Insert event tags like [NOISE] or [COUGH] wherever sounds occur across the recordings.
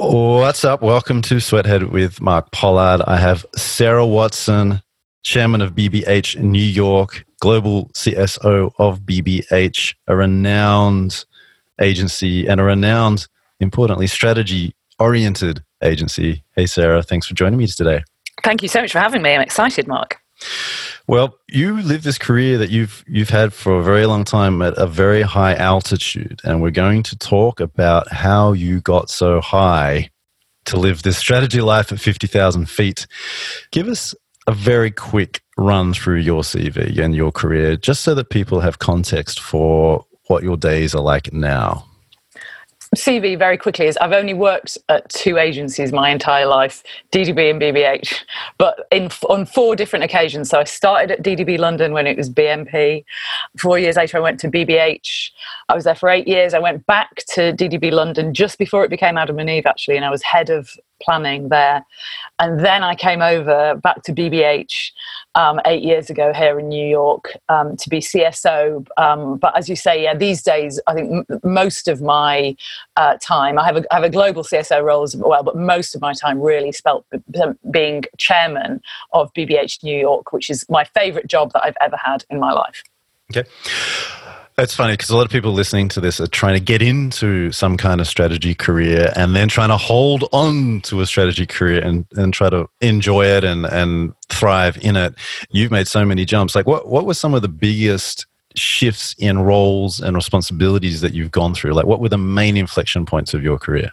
What's up? Welcome to Sweathead with Mark Pollard. I have Sarah Watson, chairman of BBH New York, global CSO of BBH, a renowned agency and a renowned, importantly, strategy oriented agency. Hey, Sarah, thanks for joining me today. Thank you so much for having me. I'm excited, Mark. Well, you live this career that you've you've had for a very long time at a very high altitude, and we're going to talk about how you got so high to live this strategy life at fifty thousand feet. Give us a very quick run through your CV and your career, just so that people have context for what your days are like now. CV very quickly is I've only worked at two agencies my entire life, DDB and BBH, but in on four different occasions. So I started at DDB London when it was BMP. Four years later, I went to BBH. I was there for eight years. I went back to DDB London just before it became Adam and Eve, actually, and I was head of planning there. And then I came over back to BBH um, eight years ago here in New York um, to be CSO. Um, but as you say, yeah, these days, I think m- most of my uh, time, I have, a, I have a global CSO role as well, but most of my time really spent being chairman of BBH New York, which is my favorite job that I've ever had in my life. Okay. It's funny because a lot of people listening to this are trying to get into some kind of strategy career and then trying to hold on to a strategy career and, and try to enjoy it and, and thrive in it. You've made so many jumps. Like, what, what were some of the biggest shifts in roles and responsibilities that you've gone through? Like, what were the main inflection points of your career?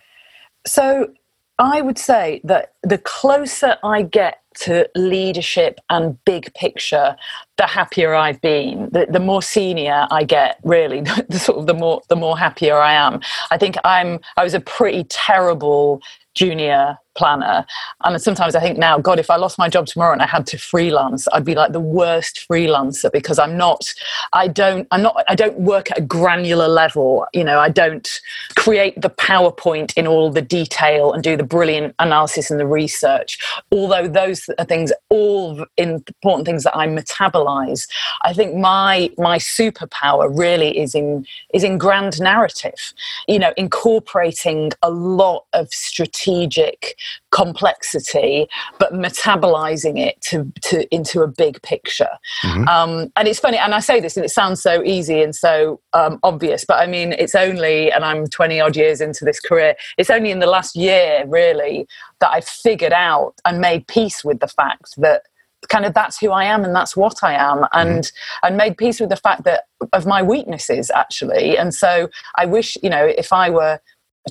So, I would say that the closer I get to leadership and big picture, the happier I've been. The, the more senior I get, really, [LAUGHS] the, the, sort of the more the more happier I am. I think I'm. I was a pretty terrible junior planner. And sometimes I think now, God, if I lost my job tomorrow and I had to freelance, I'd be like the worst freelancer because I'm not, I don't, I'm not, I don't work at a granular level. You know, I don't create the PowerPoint in all the detail and do the brilliant analysis and the research. Although those are things, all important things that I metabolize. I think my my superpower really is in is in grand narrative. You know, incorporating a lot of strategic complexity, but metabolizing it to, to into a big picture. Mm-hmm. Um, and it's funny, and I say this, and it sounds so easy and so um, obvious, but I mean, it's only, and I'm 20 odd years into this career, it's only in the last year, really, that I've figured out and made peace with the fact that kind of that's who I am and that's what I am mm-hmm. and mm-hmm. and made peace with the fact that of my weaknesses actually and so I wish you know if I were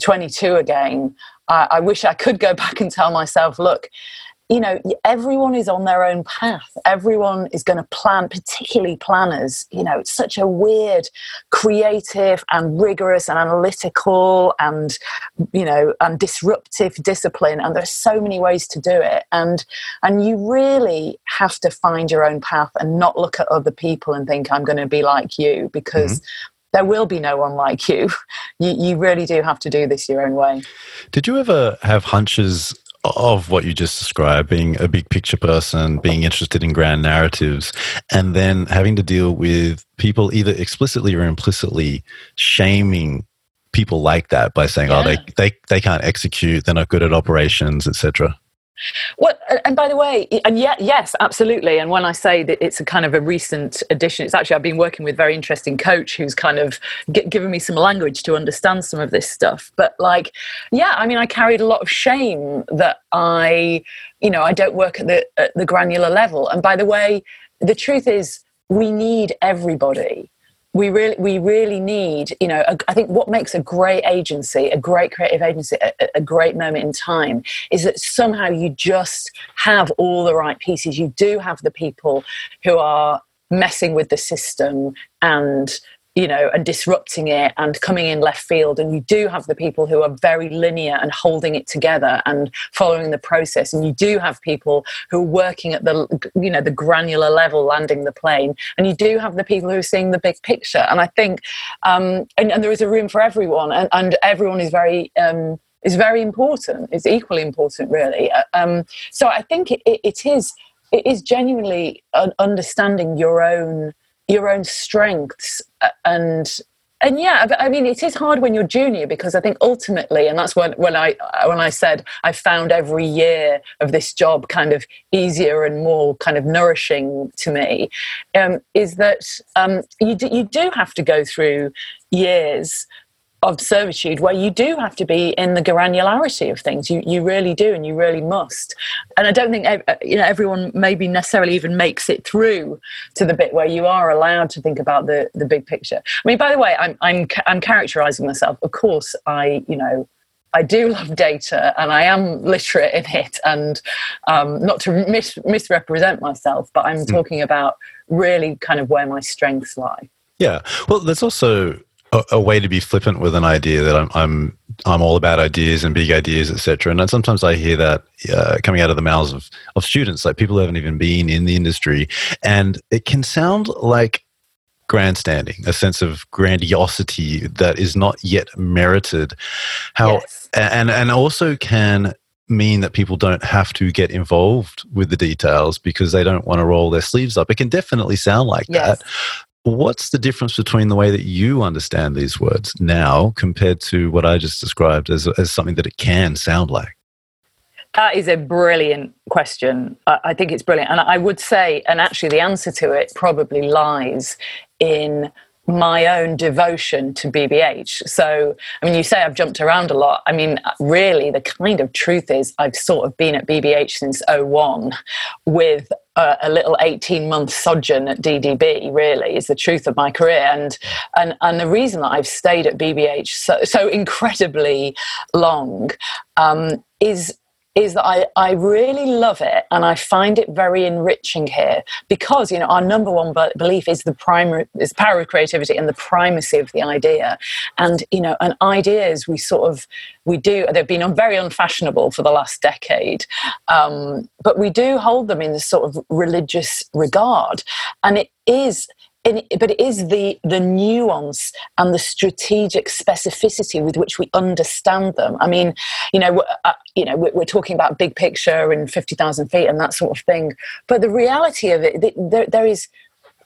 22 again I, I wish I could go [LAUGHS] back and tell myself, look, you know, everyone is on their own path. Everyone is going to plan, particularly planners. You know, it's such a weird, creative and rigorous and analytical and, you know, and disruptive discipline. And there's so many ways to do it. And and you really have to find your own path and not look at other people and think I'm going to be like you because mm-hmm there will be no one like you. you. You really do have to do this your own way. Did you ever have hunches of what you just described, being a big picture person, being interested in grand narratives, and then having to deal with people either explicitly or implicitly shaming people like that by saying, yeah. "Oh, they, they they can't execute, they're not good at operations, etc." Well, and by the way, and yet, yes, absolutely. And when I say that it's a kind of a recent addition, it's actually I've been working with a very interesting coach who's kind of g- given me some language to understand some of this stuff. But like, yeah, I mean, I carried a lot of shame that I, you know, I don't work at the at the granular level. And by the way, the truth is, we need everybody we really we really need you know a, I think what makes a great agency a great creative agency a, a, great moment in time is that somehow you just have all the right pieces. You do have the people who are messing with the system and you know, and disrupting it and coming in left field. And you do have the people who are very linear and holding it together and following the process. And you do have people who are working at the, you know, the granular level, landing the plane. And you do have the people who are seeing the big picture. And I think, um, and, and there is a room for everyone, and, and everyone is very, um, is very important. It's equally important, really. Uh, um, so I think it, it, it is, it is genuinely understanding your own your own strengths and and yeah, I mean, it is hard when you're junior because I think ultimately, and that's when when I when I said I found every year of this job kind of easier and more kind of nourishing to me, um, is that um, you do, you do have to go through years of servitude where you do have to be in the granularity of things you you really do and you really must and i don't think you know everyone maybe necessarily even makes it through to the bit where you are allowed to think about the the big picture i mean by the way i'm i'm i'm characterizing myself of course i you know I do love data and I am literate in it, and um, not to mis- misrepresent myself, but I'm mm. talking about really kind of where my strengths lie. Yeah. Well, there's also a, a, way to be flippant with an idea that I'm I'm I'm all about ideas and big ideas, etc. And sometimes I hear that uh, coming out of the mouths of of students, like people who haven't even been in the industry, and it can sound like grandstanding, a sense of grandiosity that is not yet merited. How yes. and and also can mean that people don't have to get involved with the details because they don't want to roll their sleeves up. It can definitely sound like yes. that. What's the difference between the way that you understand these words now compared to what I just described as, as something that it can sound like? That is a brilliant question. I think it's brilliant. And I would say, and actually, the answer to it probably lies in my own devotion to BBH. So, I mean, you say I've jumped around a lot. I mean, really, the kind of truth is I've sort of been at BBH since 01 with a, a little 18 month sojourn at DDB, really, is the truth of my career. And, and, and the reason that I've stayed at BBH so, so incredibly long um, is is that I, I really love it and I find it very enriching here because you know our number one belief is the primary is power of creativity and the primacy of the idea. And you know and ideas we sort of we do they've been very unfashionable for the last decade um, but we do hold them in this sort of religious regard. And it is but it is the the nuance and the strategic specificity with which we understand them. I mean, you know, uh, you know, we're, talking about big picture and fifty thousand feet and that sort of thing, but the reality of it, there, there is,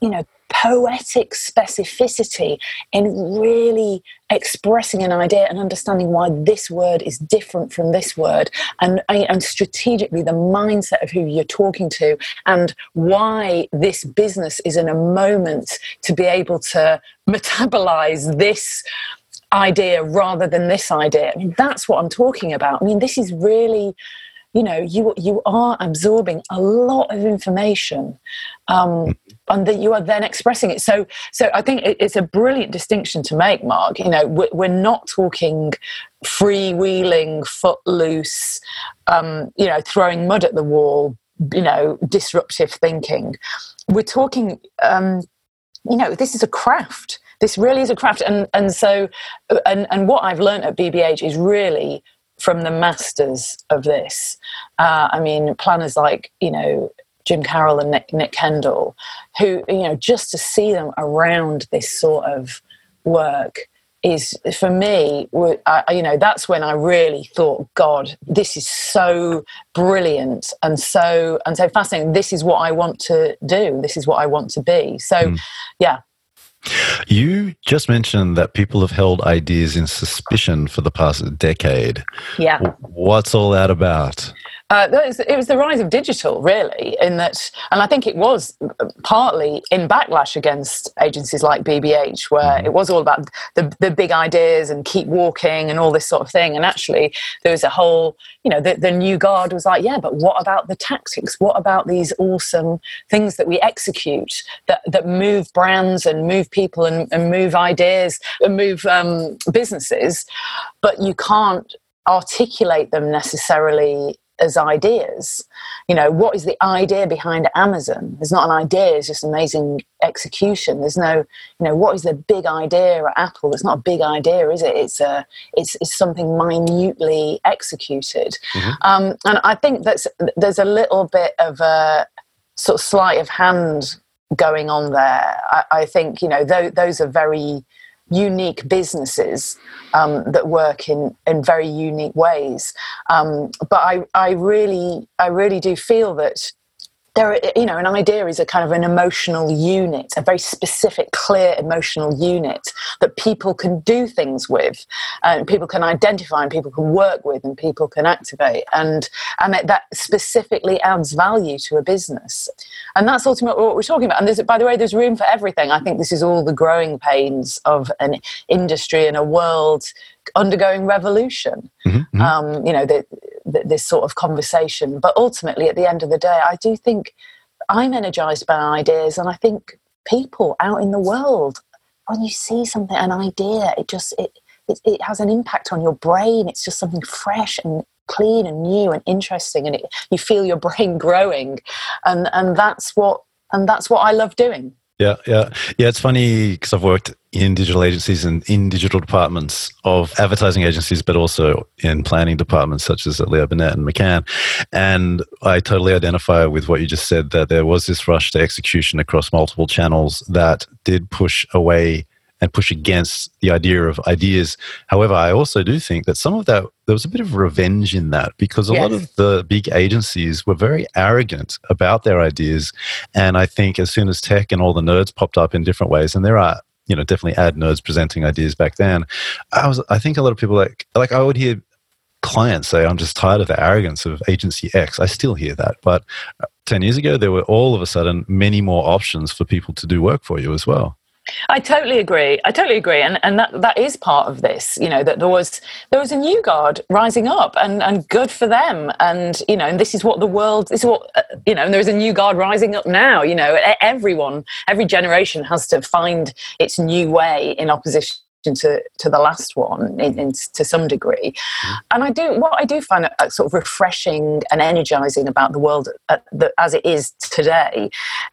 you know, poetic specificity in really expressing an idea and understanding why this word is different from this word and, and strategically the mindset of who you're talking to and why this business is in a moment to be able to metabolize this idea rather than this idea. I mean, that's what I'm talking about. I mean, this is really you know you you are absorbing a lot of information um. And that you are then expressing it. So so i think it's a brilliant distinction to make mark. You know we're not talking freewheeling footloose um, you know throwing mud at the wall you know disruptive thinking. We're talking um, you know this is a craft. This really is a craft. And and so and and what i've learned at bbh is really from the masters of this. Uh, I mean, planners like, you know, Jim Carroll and Nick, Nick Kendall, who, you know, just to see them around this sort of work is for me I, you know that's when i really thought god this is so brilliant and so and so fascinating this is what i want to do this is what i want to be so mm. yeah you just mentioned that people have held ideas in suspicion for the past decade. Yeah. What's all that about? Uh, it was the rise of digital, really, in that, and I think it was partly in backlash against agencies like BBH, where mm-hmm. it was all about the, the big ideas and keep walking and all this sort of thing. And actually, there was a whole, you know, the, the new guard was like, yeah, but what about the tactics? What about these awesome things that we execute that, that move brands and move people and, and move ideas and move um, businesses? But you can't articulate them necessarily as ideas. You know, what is the idea behind Amazon? There's not an idea, it's just amazing execution. There's no, you know, what is the big idea at Apple? It's not a big idea, is it? It's a it's, it's something minutely executed. Mm-hmm. Um, and I think that's there's a little bit of a sort of sleight of hand going on there. I, I think, you know, th- those are very unique businesses um, that work in, in very unique ways. Um, but I, I really I really do feel that there are, you know an idea is a kind of an emotional unit a very specific clear emotional unit that people can do things with and people can identify and people can work with and people can activate and and that specifically adds value to a business and that's ultimately what we're talking about and there's by the way there's room for everything i think this is all the growing pains of an industry and a world undergoing revolution. Mm-hmm, mm-hmm. Um, you know, the, the, this sort of conversation. But ultimately, at the end of the day, I do think I'm energized by ideas, and I think people out in the world, when you see something, an idea, it just it, it, it has an impact on your brain. It's just something fresh and clean and new and interesting, and it, you feel your [LAUGHS] brain growing, and and that's what and that's what I love doing. Yeah, yeah, yeah. It's funny because I've worked in digital agencies and in digital departments of advertising agencies, but also in planning departments such as at Leo Burnett and McCann. And I totally identify with what you just said that there was this rush to execution across multiple channels that did push away and push against the idea of ideas. However, I also do think that some of that, there was a bit of revenge in that because a yes. lot of the big agencies were very arrogant about their ideas. And I think as soon as tech and all the nerds popped up in different ways, and there are, you know, definitely ad nerds presenting ideas back then, I was, I think a lot of people like, like I would hear clients say, I'm just tired of the arrogance of agency X. I still hear that. But uh, 10 years ago, there were all of a sudden many more options for people to do work for you as well. I totally agree. I totally agree, and and that that is part of this. You know that there was there was a new guard rising up, and and good for them. And you know, and this is what the world this is what uh, you know. And there is a new guard rising up now. You know, everyone, every generation has to find its new way in opposition to, to the last one in, in, to some degree. Mm. And I do what I do find uh, sort of refreshing and energizing about the world uh, the, as it is today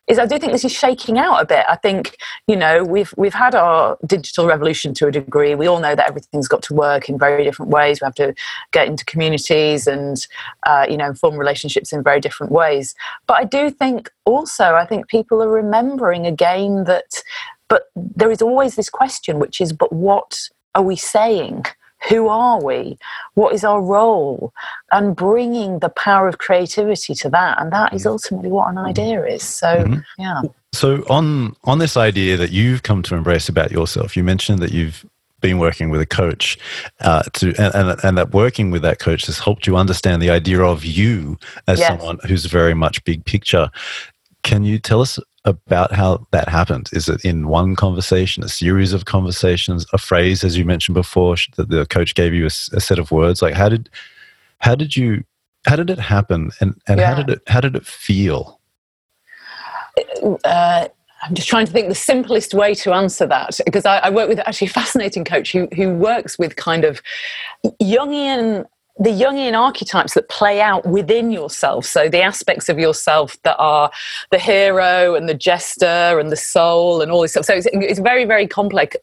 is I do think this is shaking out a bit. I think you know we've we've had our digital revolution to a degree. We all know that everything's got to work in very different ways. We have to get into communities and uh, you know form relationships in very different ways. But I do think also I think people are remembering again that but there is always this question, which is, but what are we saying? Who are we? What is our role? And bringing the power of creativity to that. And that is mm-hmm. ultimately what an idea is. So, mm-hmm. yeah. So, on, on this idea that you've come to embrace about yourself, you mentioned that you've been working with a coach uh, to and, and, and, that working with that coach has helped you understand the idea of you as yes. someone who's very much big picture can you tell us about how that happened? Is it in one conversation, a series of conversations, a phrase, as you mentioned before, that the coach gave you a, a set of words? Like how did how did you how did it happen, and and yeah. how did it how did it feel? Uh, I'm just trying to think the simplest way to answer that because I, I, work with actually a fascinating coach who who works with kind of Jungian the Jungian archetypes that play out within yourself. So the aspects of yourself that are the hero and the jester and the soul and all this stuff. So it's, it's very, very complex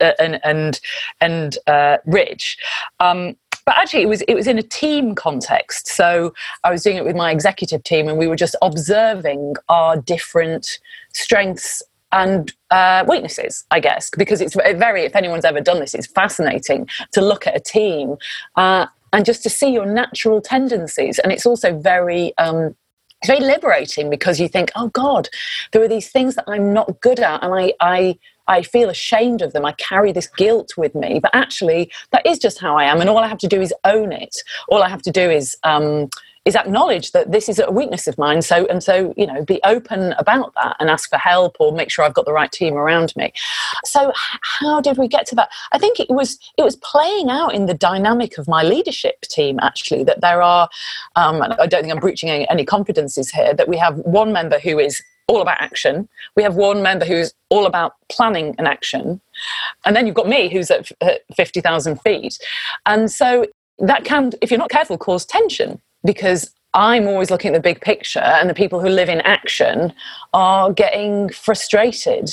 uh, and and and uh, rich. Um, but actually, it was it was in a team context. So I was doing it with my executive team, and we were just observing our different strengths and uh, weaknesses, I guess, because it's very, if anyone's ever done this, it's fascinating to look at a team uh, and just to see your natural tendencies. And it's also very, um, it's very liberating because you think, oh God, there are these things that I'm not good at, and I, I, I feel ashamed of them. I carry this guilt with me, but actually, that is just how I am, and all I have to do is own it. All I have to do is um, is acknowledge that this is a weakness of mine so and so you know be open about that and ask for help or make sure i've got the right team around me so how did we get to that i think it was it was playing out in the dynamic of my leadership team actually that there are um, i don't think i'm breaching any, any confidences here that we have one member who is all about action. We have one member who's all about planning and action. And then you've got me who's at 50,000 feet. And so that can, if you're not careful, cause tension because I'm always looking at the big picture, and the people who live in action are getting frustrated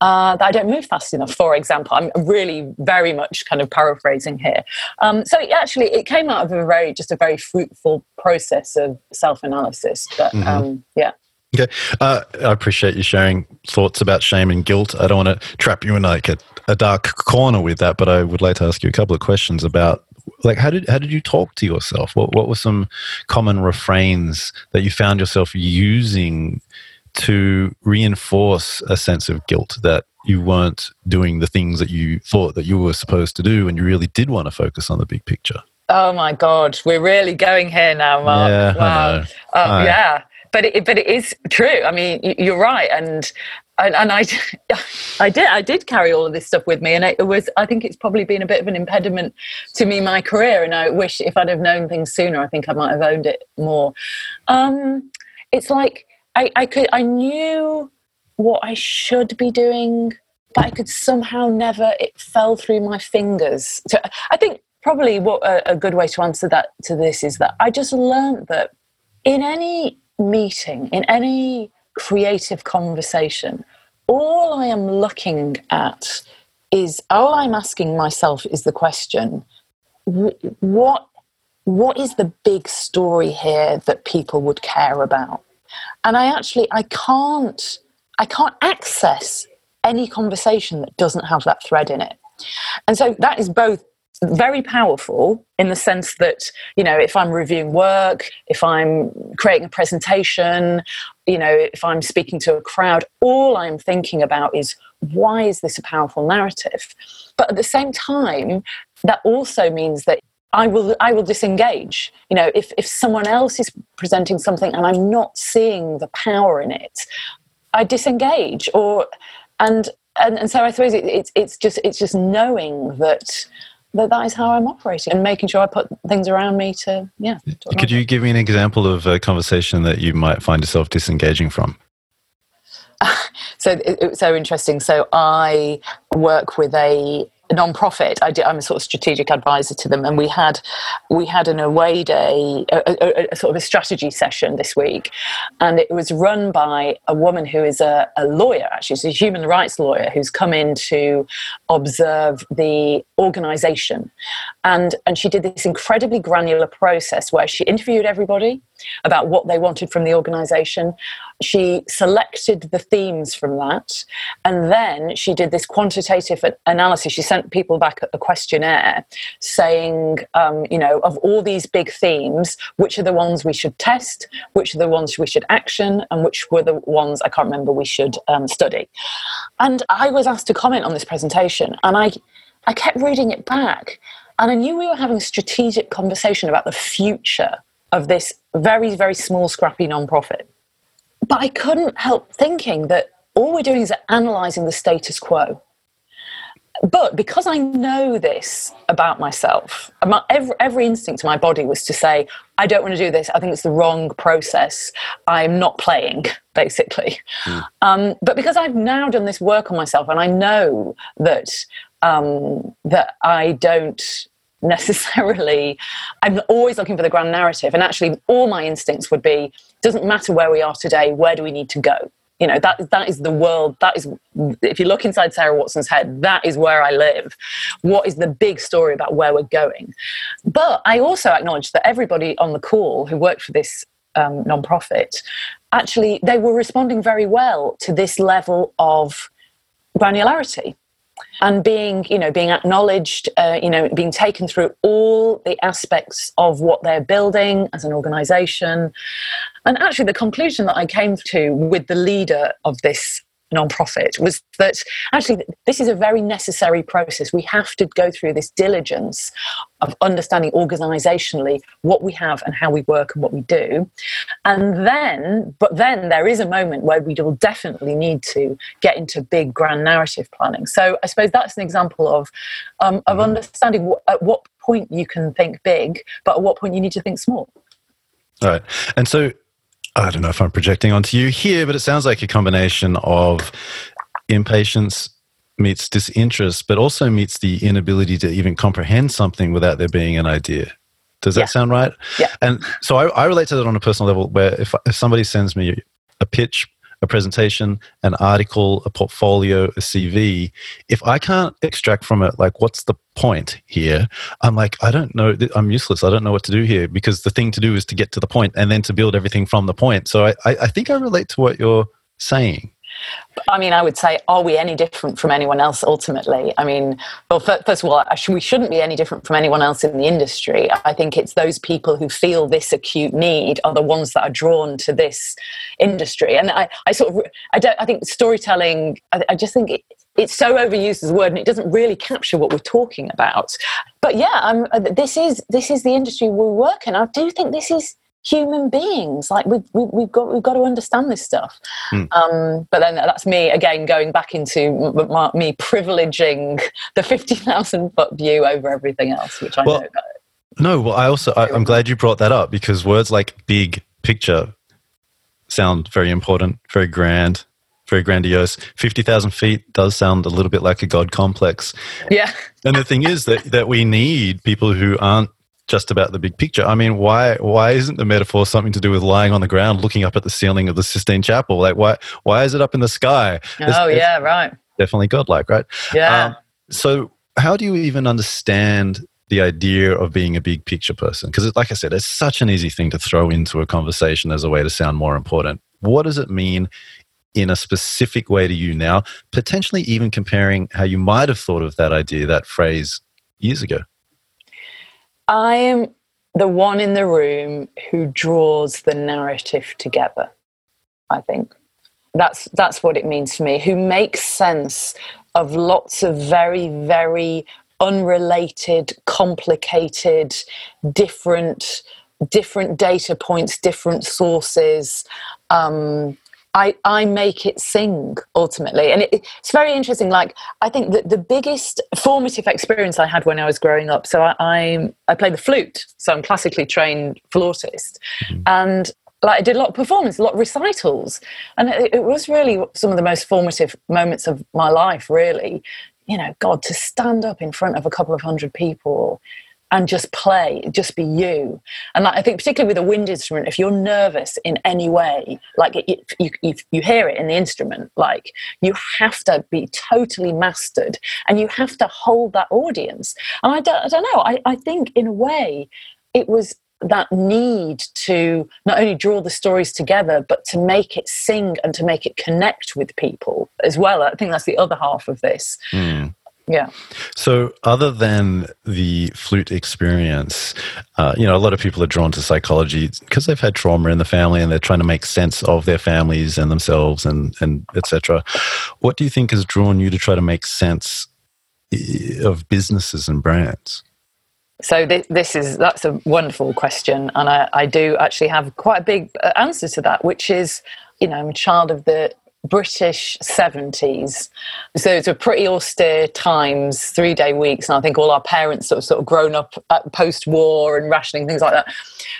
uh, that I don't move fast enough. For example, I'm really very much kind of paraphrasing here. Um, so it actually, it came out of a very just a very fruitful process of self-analysis. But mm-hmm. um, yeah. Okay, uh, I appreciate you sharing thoughts about shame and guilt. I don't want to trap you in like a, a dark corner with that, but I would like to ask you a couple of questions about like how did how did you talk to yourself? What what were some common refrains that you found yourself using to reinforce a sense of guilt that you weren't doing the things that you thought that you were supposed to do and you really did want to focus on the big picture? Oh my God, we're really going here now, Mark. Yeah, wow. Um, yeah, but it, but it is true. I mean, you're right, and and, and I, [LAUGHS] I did I did carry all of this stuff with me, and it was I think it's probably been a bit of an impediment to me my career, and I wish if I'd have known things sooner, I think I might have owned it more. Um, it's like I, I could I knew what I should be doing, but I could somehow never. It fell through my fingers. So I think probably what a, a good way to answer that to this is that I just learned that in any meeting, in any creative conversation, all I am looking at is all I'm asking myself is the question what what is the big story here that people would care about? And i actually i can't i can't access any conversation that doesn't have that thread in it. And so that is both very powerful in the sense that you know if i'm reviewing work if i'm creating a presentation you know if i'm speaking to a crowd all i'm thinking about is why is this a powerful narrative but at the same time that also means that I will I will disengage. You know, if if someone else is presenting something and I'm not seeing the power in it, I disengage. Or and and, and so I suppose it, it's it's just it's just knowing that that that is how I'm operating and making sure I put things around me to, yeah. To Could you give me an example of a conversation that you might find yourself disengaging from? [LAUGHS] so it, it's so interesting. So I work with a non-profit. I am a sort of strategic advisor to them, and we had we had an away day, a, a, a, sort of a strategy session this week, and it was run by a woman who is a, a lawyer. Actually, she's a human rights lawyer who's come in to observe the organisation, and and she did this incredibly granular process where she interviewed everybody about what they wanted from the organisation. She selected the themes from that, and then she did this quantitative analysis. She sent people back a questionnaire saying, um, you know, of all these big themes, which are the ones we should test, which are the ones we should action, and which were the ones I can't remember we should um, study. And I was asked to comment on this presentation, and I, I kept reading it back, and I knew we were having a strategic conversation about the future of this very, very small, scrappy nonprofit. But I couldn't help thinking that all we're doing is analysing the status quo. But because I know this about myself, every, every instinct in my body was to say, I don't want to do this. I think it's the wrong process. I'm not playing, [LAUGHS] basically. Mm. Um, but because I've now done this work on myself and I know that, um, that I don't necessarily i'm always looking for the grand narrative. And actually all my instincts would be doesn't matter where we are today where do we need to go? You know that that is the world that is if you look inside sarah watson's head that is where i live. What is the big story about where we're going? But i also acknowledge that everybody on the call who worked for this um, non-profit actually they were responding very well to this level of granularity and being you know being acknowledged uh, you know being taken through all the aspects of what they're building as an organization. And actually the conclusion that i came to with the leader of this nonprofit was that actually this is a very necessary process. We have to go through this diligence of understanding organizationally what we have and how we work and what we do. And then, but then there is a moment where we will definitely need to get into big grand narrative planning. So I suppose that's an example of, um, of mm-hmm. understanding at what point you can think big, but at what point you need to think small. All right. And so I don't know if I'm projecting onto you here, but it sounds like a combination of impatience meets disinterest, but also meets the inability to even comprehend something without there being an idea. Does that yeah. sound right? Yeah. And so I, I relate to that on a personal level where if, if somebody sends me a pitch a presentation, an article, a portfolio, a CV, if I can't extract from it, like, what's the point here? I'm like, I don't know. I'm useless. I don't know what to do here because the thing to do is to get to the point and then to build everything from the point. So I, I think I relate to what you're saying. I mean, I would say, are we any different from anyone else ultimately? I mean, well, first of all, we shouldn't be any different from anyone else in the industry. I think it's those people who feel this acute need are the ones that are drawn to this industry. And I, I sort of, I don't, I think storytelling, I, I just think it, it's so overused as a word and it doesn't really capture what we're talking about. But yeah, I'm, uh, this is this is the industry we work in. I do think this is human beings. Like we've, we've got we've got to understand this stuff. Mm. Um, but then that's me again going back into me privileging the fifty thousand foot view over everything else, which I well, know. No, well, I also I, I'm glad you brought that up because words like big picture sound very important, very grand, very grandiose. 50,000 feet does sound a little bit like a God complex. Yeah. and the thing is that, that we need people who aren't just about the big picture. I mean, why why isn't the metaphor something to do with lying on the ground looking up at the ceiling of the Sistine Chapel? Like why why is it up in the sky? oh yeah, right. Definitely godlike, right? Yeah. Um, so how do you even understand the idea of being a big picture person? Because like I said, it's such an easy thing to throw into a conversation as a way to sound more important. What does it mean in a specific way to you now, potentially even comparing how you might have thought of that idea, that phrase years ago? I am the one in the room who draws the narrative together, I think. That's that's what it means to me, who makes sense of lots of very, very unrelated, complicated, different different data points, different sources, um, I, I make it sing ultimately. And it, it's very interesting. Like, I think that the biggest formative experience I had when I was growing up, so I, I, I play the flute, so I'm classically trained flautist. Mm-hmm. And like I did a lot of performance, a lot of recitals. And it, it was really some of the most formative moments of my life, really. You know, God, to stand up in front of a couple of hundred people and just play, just be you. And I think particularly with a wind instrument, if you're nervous in any way, like it, you, you, you hear it in the instrument, like you have to be totally mastered and you have to hold that audience. And I don't, I don't know, I, I think in a way it was that need to not only draw the stories together but to make it sing and to make it connect with people as well i think that's the other half of this mm. Yeah. So, other than the flute experience, uh, you know, a lot of people are drawn to psychology because they've had trauma in the family and they're trying to make sense of their families and themselves and and etc. What do you think has drawn you to try to make sense of businesses and brands? So this, this is that's a wonderful question, and I, I do actually have quite a big uh, answer to that, which is, you know, I'm a child of the British 70s. So it's a pretty austere times, three day weeks. And I think all our parents sort of, sort of grown up uh, post war and rationing, things like that.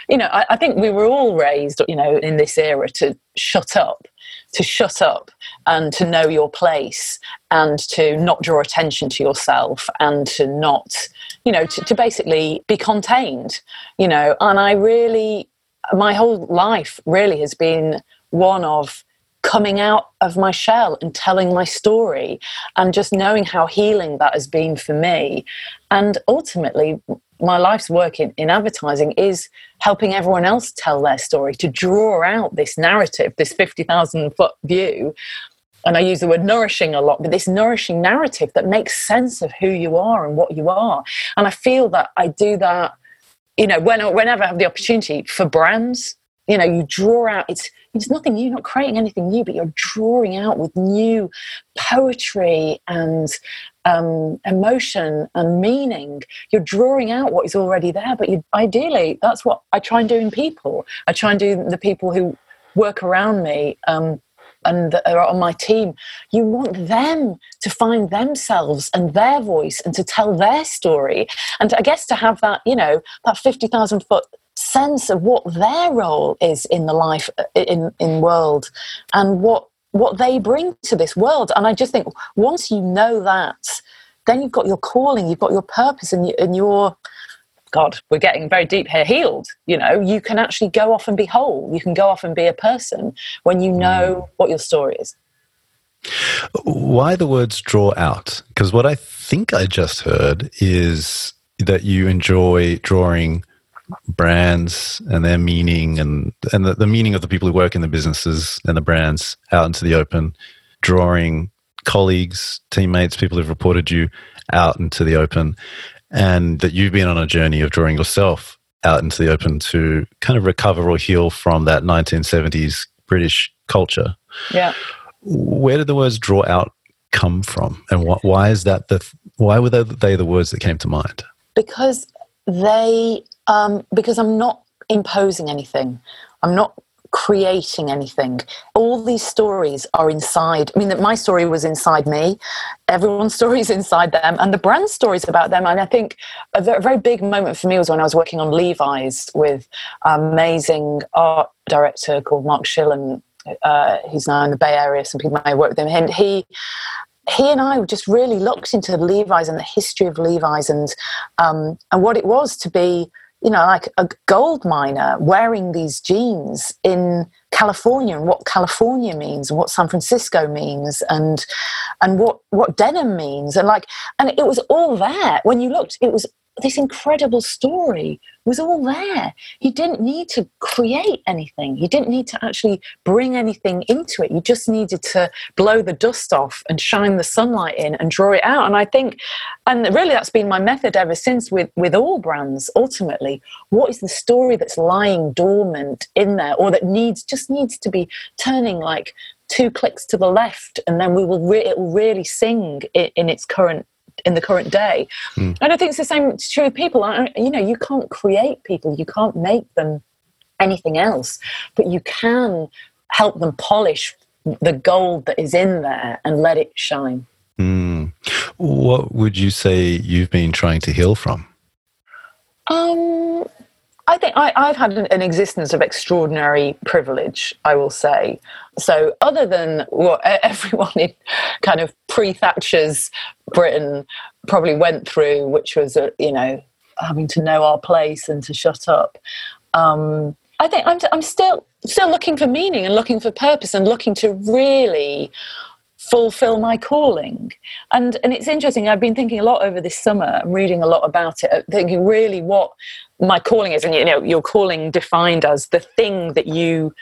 You know, I, I think we were all raised, you know, in this era to shut up, to shut up and to know your place and to not draw attention to yourself and to not, you know, to, to basically be contained, you know. And I really, my whole life really has been one of, coming out of my shell and telling my story and just knowing how healing that has been for me. And ultimately, my life's work in, in advertising is helping everyone else tell their story, to draw out this narrative, this 50,000 foot view. And I use the word nourishing a lot, but this nourishing narrative that makes sense of who you are and what you are. And I feel that I do that, you know, when, whenever I have the opportunity for brands, you know, you draw out, it's it's nothing new, not creating anything new, but you're drawing out with new poetry and um, emotion and meaning. You're drawing out what is already there, but you, ideally, that's what I try and do in people. I try and do the people who work around me. Um, and that are on my team, you want them to find themselves and their voice and to tell their story. And I guess to have that, you know, that 50,000 foot sense of what their role is in the life in in world and what what they bring to this world. And i just think once you know that then you've got your calling you've got your purpose and, you, and your god we're getting very deep here healed you know. You can actually go off and be whole. You can go off and be a person when you know mm. what your story is. Why the words draw out? Because what i think i just heard is that you enjoy drawing brands and their meaning and and the, the, meaning of the people who work in the businesses and the brands out into the open drawing colleagues, teammates, people who've reported you out into the open, and that you've been on a journey of drawing yourself out into the open to kind of recover or heal from that 1970s British culture. Yeah. Where did the words draw out come from? And wh- why is that the, why were they, they the words that came to mind? Because they, um, because I'm not imposing anything. I'm not creating anything. All these stories are inside. I mean, my story was inside me. Everyone's [LAUGHS] story is inside them, and the brand stories about them. And I think a very big moment for me was when I was working on Levi's with an amazing art director called Mark Schillen. Uh, he's now in the Bay Area. Some people may work with him. And he he and I just really looked into Levi's and the history of Levi's and um, and what it was to be you know, like a gold miner wearing these jeans in California and what California means and what San Francisco means and and what what denim means. And like and it was all there. When you looked it was this incredible story was all there. He didn't need to create anything. He didn't need to actually bring anything into it. You just needed to blow the dust off and shine the sunlight in and draw it out. And I think, and really that's been my method ever since with, with all brands, ultimately. What is the story that's lying dormant in there or that needs, just needs to be turning like two clicks to the left and then we will re- it will really sing in, in its current in the current day. Mm. And I think it's the same it's true with people. I, you know, you can't create people, you can't make them anything else, but you can help them polish the gold that is in there and let it shine. Mm. What would you say you've been trying to heal from? Um, I think I, have had an, an, existence of extraordinary privilege, I will say. So, other than what [LAUGHS] everyone in kind of pre Thatcher's Britain probably went through, which was, uh, you know, having to know our place and to shut up, um, I think I'm, I'm still still looking for meaning and looking for purpose and looking to really fulfill my calling. And and it's interesting i've been thinking a lot over this summer i'm reading a lot about it uh, thinking really what my calling is and you know your calling defined as the thing that you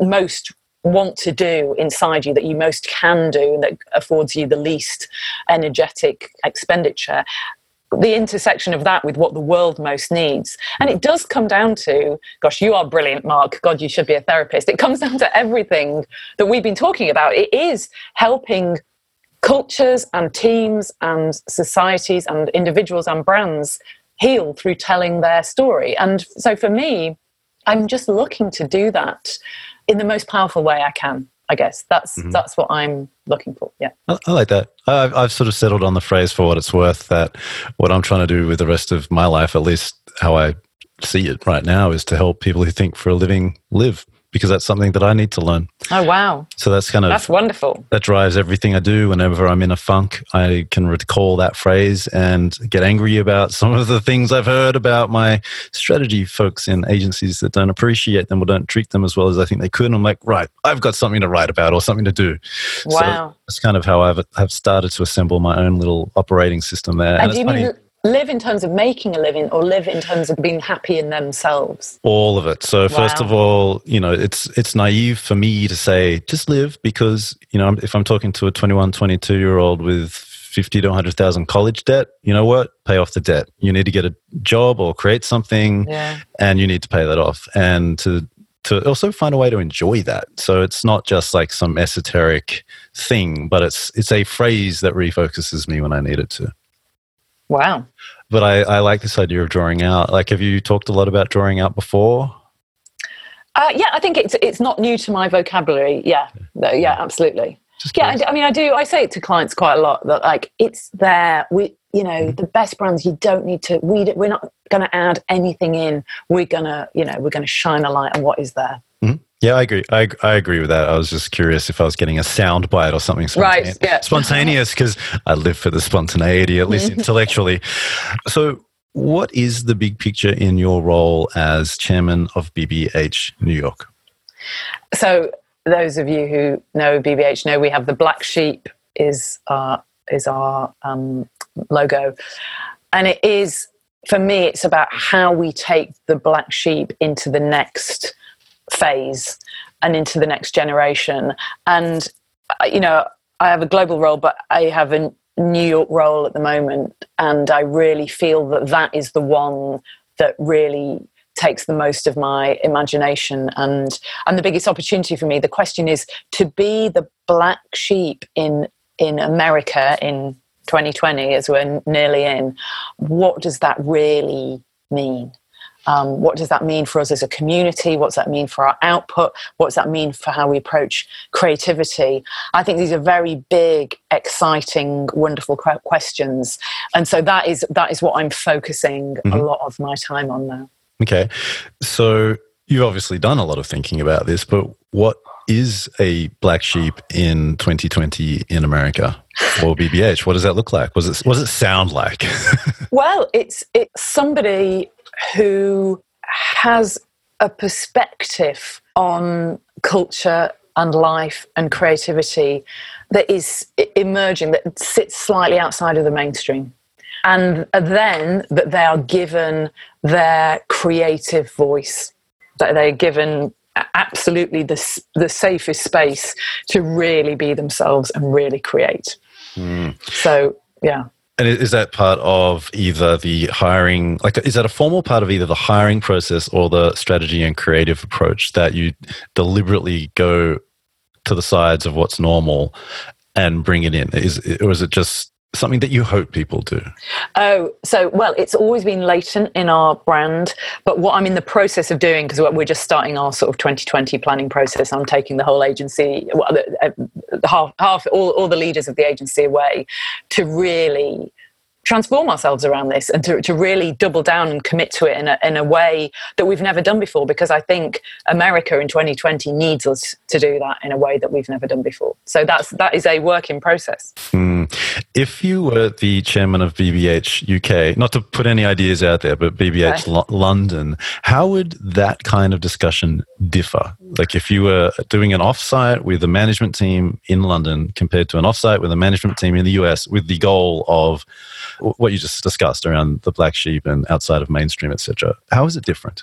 most want to do inside you that you most can do and that affords you the least energetic expenditure the intersection of that with what the world most needs. And it does come down to, gosh, you are brilliant, Mark. God, you should be a therapist. It comes [LAUGHS] down to everything that we've been talking about. It is helping cultures and teams and societies and individuals and brands heal through telling their story. And so for me, I'm just looking to do that in the most powerful way I can. I guess that's mm-hmm. that's what I'm looking for. Yeah, I, I like that. I've, I've sort of settled on the phrase for what it's worth. That what I'm trying to do with the rest of my life, at least how I see it right now, is to help people who think for a living live because that's something that I need to learn. Oh wow! So that's kind of that's wonderful. That drives everything I do. Whenever I'm in a funk, I can recall that phrase and get angry about [LAUGHS] some of the things I've heard about my strategy folks in agencies that don't appreciate them or don't treat them as well as I think they could. And I'm like, right, I've got something to write about or something to do. Wow! So that's kind of how I've have started to assemble my own little operating system there. And, and you funny, live in terms of making a living or live in terms of being happy in themselves all of it so wow. first of all you know it's it's naive for me to say just live because you know if i'm talking to a 21 22 year old with 50 to 100,000 college debt, you know what? Pay off the debt. You need to get a job or create something yeah. and you need to pay that off. And to to also find a way to enjoy that. So it's not just like some esoteric thing, but it's it's a phrase that refocuses me when I need it to. Wow. But I, I like this idea of drawing out. Like, have you talked a lot about drawing out before? Uh, yeah, I think it's it's not new to my vocabulary. Yeah, no, yeah, absolutely. yeah, I, I, mean, I do. I say it to clients quite a lot that like it's there. We, you know, mm-hmm. the best brands. You don't need to. We we're not going to add anything in. We're gonna, you know, we're going to shine a light on what is there. Mm-hmm. Yeah, I agree. I, I agree with that. I was just curious if I was getting a sound bite or something spontaneous. Right, yeah. [LAUGHS] spontaneous because I live for the spontaneity, at least intellectually. [LAUGHS] So, what is the big picture in your role as chairman of BBH New York? So, those of you who know BBH know we have the black sheep is our is our um, logo, and it is for me. It's about how we take the black sheep into the next phase and into the next generation. And, uh, you know, I have a global role, but I have a New York role at the moment, and I really feel that that is the one that really takes the most of my imagination and and the biggest opportunity for me. The question is to be the black sheep in in America in 2020, as we're nearly in. What does that really mean? Um, what does that mean for us as a community? What's that mean for our output? What's that mean for how we approach creativity? I think these are very big, exciting, wonderful questions, and so that is that is what I'm focusing mm-hmm. a lot of my time on now. Okay, so you've obviously done a lot of thinking about this, but what is a black sheep in 2020 in America or BBH? What does that look like? Was it what does it sound like? [LAUGHS] well, it's it's somebody who has a perspective on culture and life and creativity that is emerging, that sits slightly outside of the mainstream. And then that they are given their creative voice, that they're given absolutely the, the safest space to really be themselves and really create. Mm. So, yeah. And is that part of either the hiring, like, is that a formal part of either the hiring process or the strategy and creative approach that you deliberately go to the sides of what's normal and bring it in? Is, or is it just something that you hope people do? Oh, so well, it's always been latent in our brand, but what I'm in the process of doing because we're just starting our sort of 2020 planning process. I'm taking the whole agency, well, uh, half, half all, all the leaders of the agency away to really transform ourselves around this and to, to really double down and commit to it in a, in a way that we've never done before because I think America in 2020 needs us to do that in a way that we've never done before. So that's that is a work in process. Mm. If you were the chairman of BBH UK, not to put any ideas out there, but BBH okay. London, how would that kind of discussion differ? Like if you were doing an offsite with a management team in London compared to an offsite with a management team in the US with the goal of what you just discussed around the black sheep and outside of mainstream, etc. How is it different?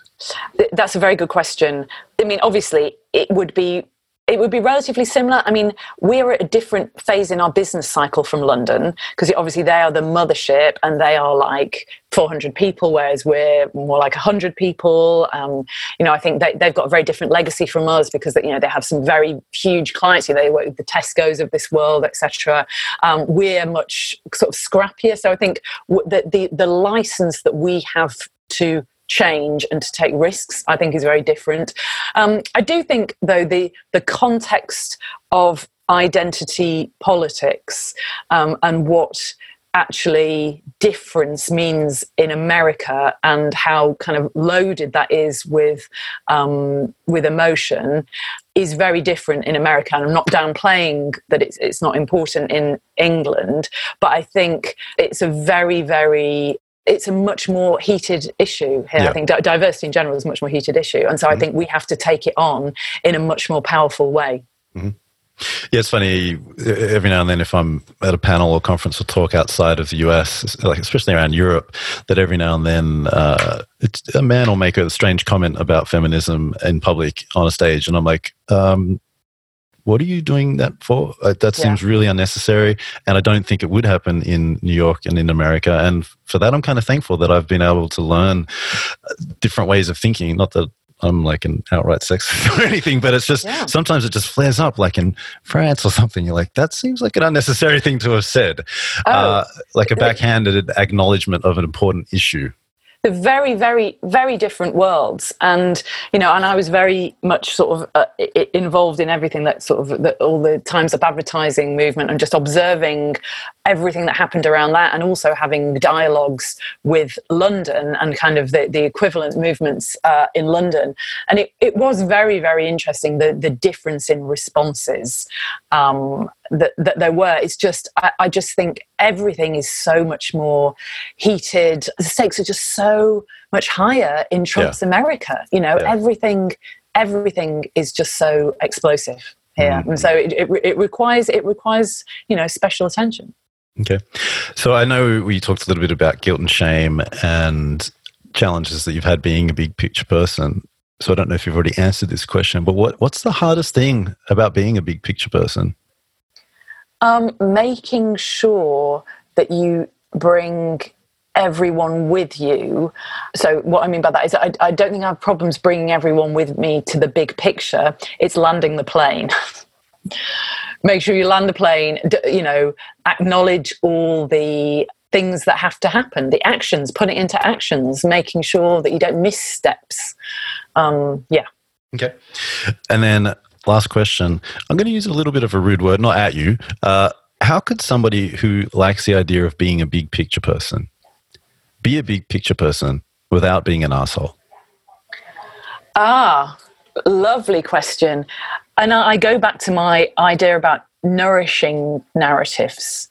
That's a very good question. I mean, obviously, it would be it would be relatively similar. I mean, we're at a different phase in our business cycle from London because obviously they are the mothership and they are like 400 people, whereas we're more like 100 people. Um, you know, I think they, have got a very different legacy from us because you know they have some very huge clients. You know, they work with the Tesco's of this world, etc. Um, we're much sort of scrappier. So I think the, the the license that we have to change and to take risks i think is very different um, i do think though the the context of identity politics um, and what actually difference means in America and how kind of loaded that is with um, with emotion is very different in America. And I'm not downplaying that it's it's not important in England, but I think it's a very very it's a much more heated issue here. Yeah. I think diversity in general is a much more heated issue. And so mm-hmm. I think we have to take it on in a much more powerful way. Mm-hmm. Yeah, it's funny. Every now and then, if I'm at a panel or conference or talk outside of the US, like especially around Europe, that every now and then uh, a man will make a strange comment about feminism in public on a stage, and I'm like, um, what are you doing that for? Uh, that seems yeah. really unnecessary. And I don't think it would happen in New York and in America. And for that, I'm kind of thankful that I've been able to learn uh, different ways of thinking. Not that I'm like an outright sexist [LAUGHS] or anything, but it's just yeah. sometimes it just flares up, like in France or something. You're like, that seems like an unnecessary thing to have said, oh. uh, like a backhanded acknowledgement of an important issue the very very very different worlds. And you know and i was very much sort of uh, involved in everything that sort of the, all the Time's Up advertising movement and just observing everything that happened around that and also having dialogues with london and kind of the, the equivalent movements uh, in london. And it, it was very very interesting the, the difference in responses um, that, that there were. It's just, I, I, just think everything is so much more heated. The stakes are just so much higher in Trump's yeah. America. You know, yeah. everything, everything is just so explosive here, mm-hmm. and so it, it, it requires it requires you know special attention. Okay, so I know we talked a little bit about guilt and shame and challenges that you've had being a big picture person. So I don't know if you've already answered this question, but what, what's the hardest thing about being a big picture person? Um, making sure that you bring everyone with you. So, what I mean by that is, I, I, don't think I have problems bringing everyone with me to the big picture. It's landing the plane. [LAUGHS] Make sure you land the plane, you know, acknowledge all the things that have to happen, the actions, put it into actions, making sure that you don't miss steps. Um, yeah. Okay. And then last question. I'm going to use a little bit of a rude word, not at you. Uh, how could somebody who likes the idea of being a big picture person be a big picture person without being an asshole? Ah, lovely question. And I go back to my idea about nourishing narratives.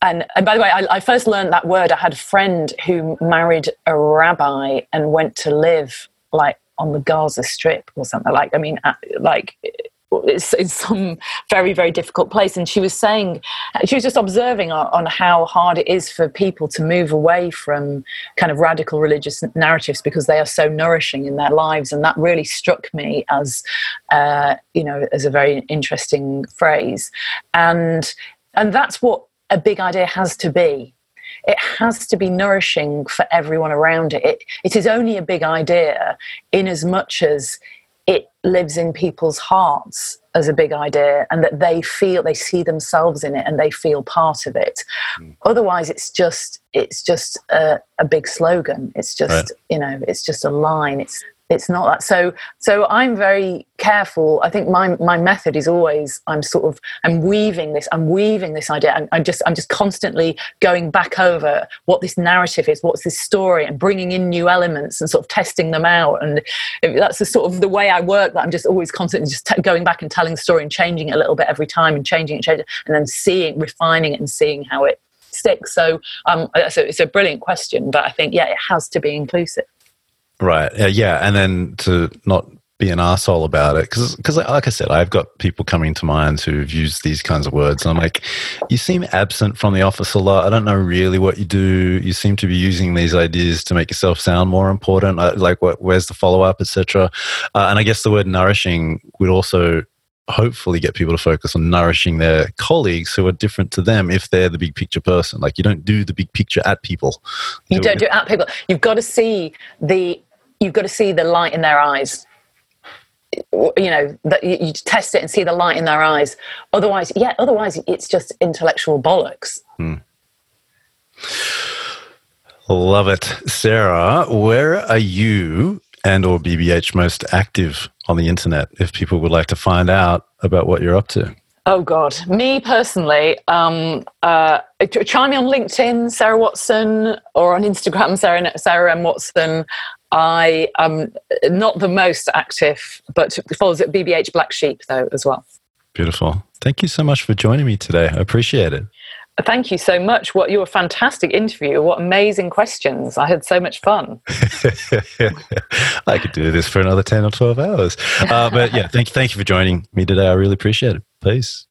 And, and by the way, I, I first learned that word. I had a friend who married a rabbi and went to live like on the Gaza Strip or something. Like, I mean, like it's in some very very difficult place and she was saying she was just observing on, on, how hard it is for people to move away from kind of radical religious narratives because they are so nourishing in their lives and that really struck me as uh, you know as a very interesting phrase and and that's what a big idea has to be it has to be nourishing for everyone around it. it. It is only a big idea in as much as it lives in people's hearts as a big idea and that they feel they see themselves in it and they feel part of it mm. otherwise it's just it's just a, a big slogan it's just right. you know it's just a line it's it's not that. So so i'm very careful. I think my my method is always i'm sort of i'm weaving this i'm weaving this idea I'm, I'm, just i'm just constantly going back over what this narrative is what's this story and bringing in new elements and sort of testing them out. And that's the sort of the way i work that i'm just always constantly just t- going back and telling the story and changing it a little bit every time and changing it changing it, and then seeing refining it and seeing how it sticks. So um so it's a brilliant question but i think yeah it has to be inclusive Right. Yeah. Yeah. And then to not be an asshole about it because because like I said, I've got people coming to mind who've used these kinds of words, and I'm like, you seem absent from the office a lot. I don't know really what you do. You seem to be using these ideas to make yourself sound more important. Like, what, where's the follow up, etc. Uh, and I guess the word nourishing would also hopefully get people to focus on nourishing their colleagues who are different to them if they're the big picture person. Like you don't do the big picture at people. You, you don't do it at people. You've got to see the you've got to see the light in their eyes. You know that you test it and see the light in their eyes. Otherwise yeah otherwise it's just intellectual bollocks. Hmm. love it. Sarah where are you and or bbh most active on the internet if people would like to find out about what you're up to? Oh God, me personally, um, uh, try me on LinkedIn, Sarah Watson, or on Instagram, Sarah, Sarah M Watson. I am not the most active, but follows at BBH Black Sheep though as well. Beautiful. Thank you so much for joining me today. I appreciate it. Thank you so much. What you're a fantastic interview. What amazing questions. I had so much fun. [LAUGHS] I could do this for another 10 or 12 hours. Uh, but yeah, thank you, thank you for joining me today. I really appreciate it. Peace.